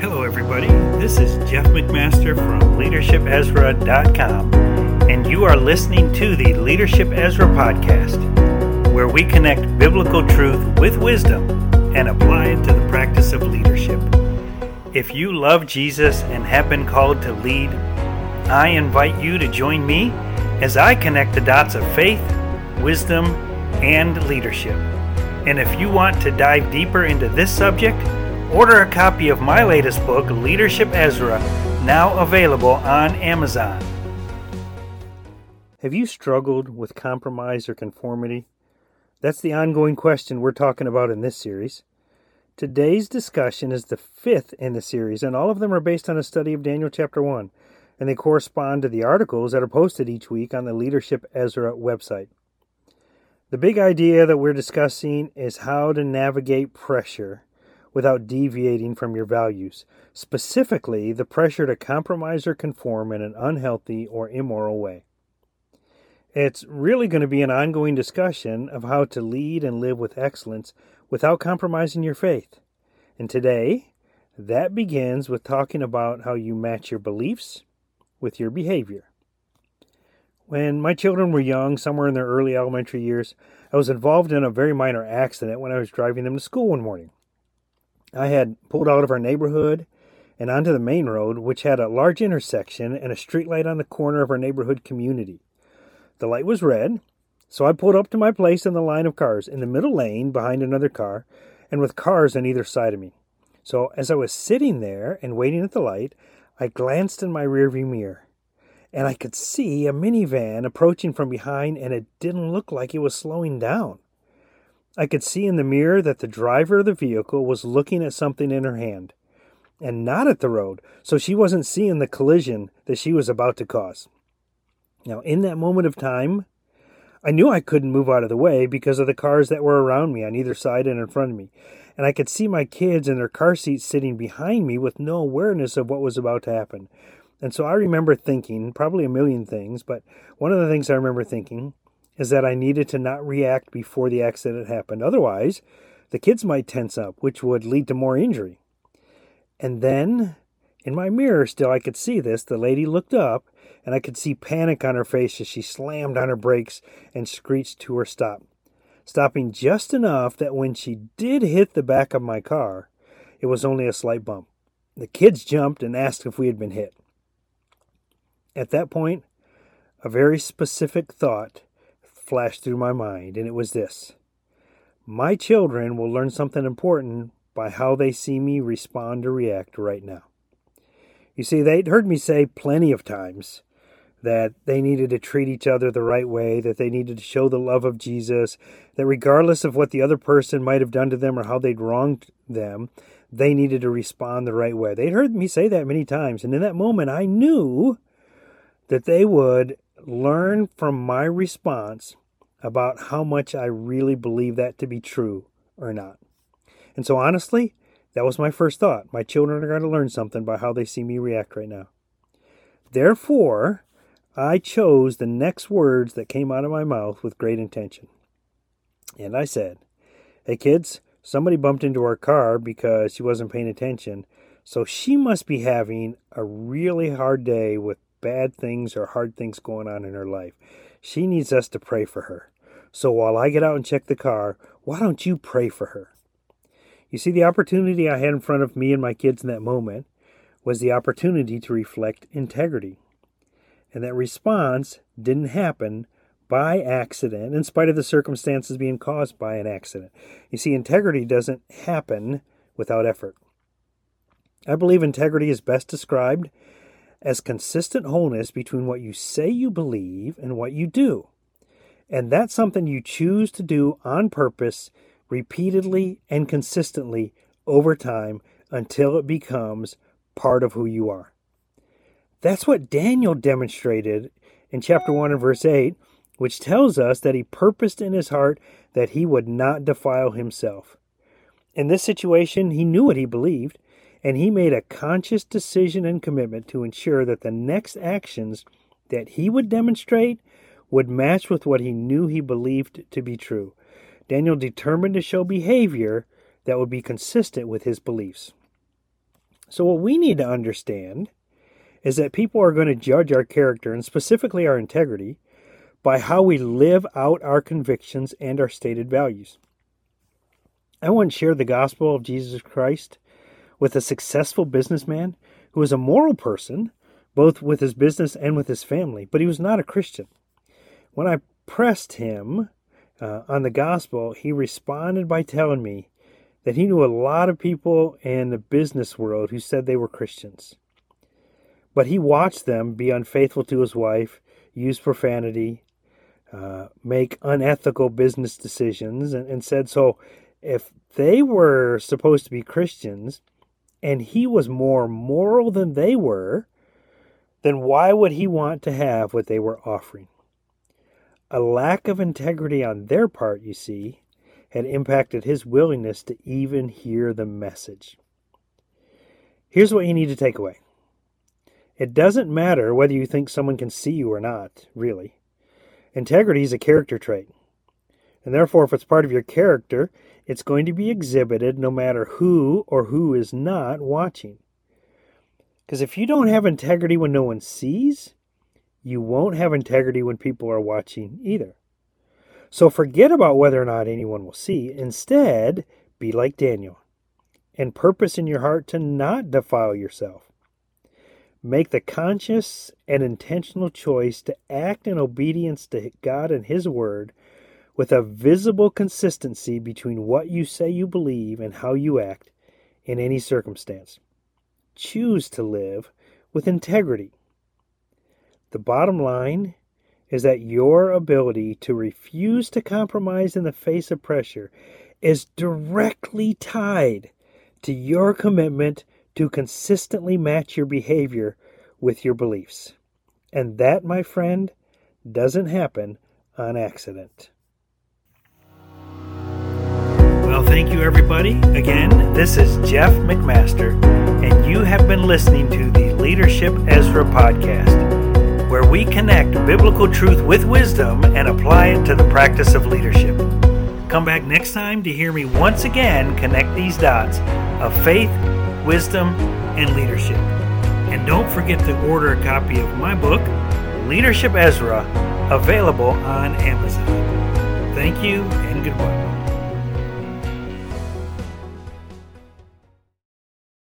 Hello, everybody. This is Jeff McMaster from LeadershipEzra.com, and you are listening to the Leadership Ezra podcast, where we connect biblical truth with wisdom and apply it to the practice of leadership. If you love Jesus and have been called to lead, I invite you to join me as I connect the dots of faith, wisdom, and leadership. And if you want to dive deeper into this subject, order a copy of my latest book, Leadership Ezra, now available on Amazon. Have you struggled with compromise or conformity? That's the ongoing question we're talking about in this series. Today's discussion is the fifth in the series, and all of them are based on a study of Daniel chapter 1, and they correspond to the articles that are posted each week on the Leadership Ezra website. The big idea that we're discussing is how to navigate pressure without deviating from your values, specifically the pressure to compromise or conform in an unhealthy or immoral way. It's really going to be an ongoing discussion of how to lead and live with excellence without compromising your faith. And today, that begins with talking about how you match your beliefs with your behavior. When my children were young, somewhere in their early elementary years, I was involved in a very minor accident when I was driving them to school one morning. I had pulled out of our neighborhood and onto the main road, which had a large intersection and a streetlight on the corner of our neighborhood community. The light was red, so I pulled up to my place in the line of cars, in the middle lane behind another car, and with cars on either side of me. So as I was sitting there and waiting at the light, I glanced in my rearview mirror and I could see a minivan approaching from behind, and it didn't look like it was slowing down. I could see in the mirror that the driver of the vehicle was looking at something in her hand, and not at the road, so she wasn't seeing the collision that she was about to cause. Now, in that moment of time, I knew I couldn't move out of the way because of the cars that were around me on either side and in front of me. And I could see my kids in their car seats sitting behind me with no awareness of what was about to happen. And so I remember thinking, probably a million things, but one of the things I remember thinking is that I needed to not react before the accident happened. Otherwise, the kids might tense up, which would lead to more injury. And then, in my mirror still, I could see this. The lady looked up, and I could see panic on her face as she slammed on her brakes and screeched to her stop, stopping just enough that when she did hit the back of my car, it was only a slight bump. The kids jumped and asked if we had been hit. At that point, a very specific thought flashed through my mind, and it was this My children will learn something important by how they see me respond or react right now. You see, they'd heard me say plenty of times that they needed to treat each other the right way, that they needed to show the love of Jesus, that regardless of what the other person might have done to them or how they'd wronged them, they needed to respond the right way. They'd heard me say that many times, and in that moment I knew that they would learn from my response about how much I really believe that to be true or not. And so, honestly, that was my first thought. My children are going to learn something by how they see me react right now. Therefore, I chose the next words that came out of my mouth with great intention. And I said, Hey, kids, somebody bumped into our car because she wasn't paying attention. So she must be having a really hard day with bad things or hard things going on in her life. She needs us to pray for her. So while I get out and check the car, why don't you pray for her? You see, the opportunity I had in front of me and my kids in that moment was the opportunity to reflect integrity. And that response didn't happen by accident, in spite of the circumstances being caused by an accident. You see, integrity doesn't happen without effort. I believe integrity is best described as consistent wholeness between what you say you believe and what you do. And that's something you choose to do on purpose, repeatedly and consistently over time until it becomes part of who you are. That's what Daniel demonstrated in chapter 1 and verse 8, which tells us that he purposed in his heart that he would not defile himself. In this situation, he knew what he believed, and he made a conscious decision and commitment to ensure that the next actions that he would demonstrate would match with what he knew he believed to be true. Daniel determined to show behavior that would be consistent with his beliefs. So, what we need to understand is that people are going to judge our character and specifically our integrity by how we live out our convictions and our stated values. I once shared the gospel of Jesus Christ with a successful businessman who was a moral person, both with his business and with his family, but he was not a Christian. When I pressed him uh, on the gospel, he responded by telling me that he knew a lot of people in the business world who said they were Christians. But he watched them be unfaithful to his wife, use profanity, uh, make unethical business decisions, and, and said so. If they were supposed to be Christians and he was more moral than they were, then why would he want to have what they were offering? A lack of integrity on their part, you see, had impacted his willingness to even hear the message. Here's what you need to take away it doesn't matter whether you think someone can see you or not, really. Integrity is a character trait. And therefore, if it's part of your character, it's going to be exhibited no matter who or who is not watching. Because if you don't have integrity when no one sees, you won't have integrity when people are watching either. So forget about whether or not anyone will see. Instead, be like Daniel and purpose in your heart to not defile yourself. Make the conscious and intentional choice to act in obedience to God and His Word with a visible consistency between what you say you believe and how you act in any circumstance. Choose to live with integrity. The bottom line is that your ability to refuse to compromise in the face of pressure is directly tied to your commitment to consistently match your behavior with your beliefs. And that, my friend, doesn't happen on accident. Well, thank you, everybody. Again, this is Jeff McMaster, and you have been listening to the Leadership Ezra podcast where we connect biblical truth with wisdom and apply it to the practice of leadership. Come back next time to hear me once again connect these dots of faith, wisdom, and leadership. And don't forget to order a copy of my book, Leadership Ezra, available on Amazon. Thank you and goodbye.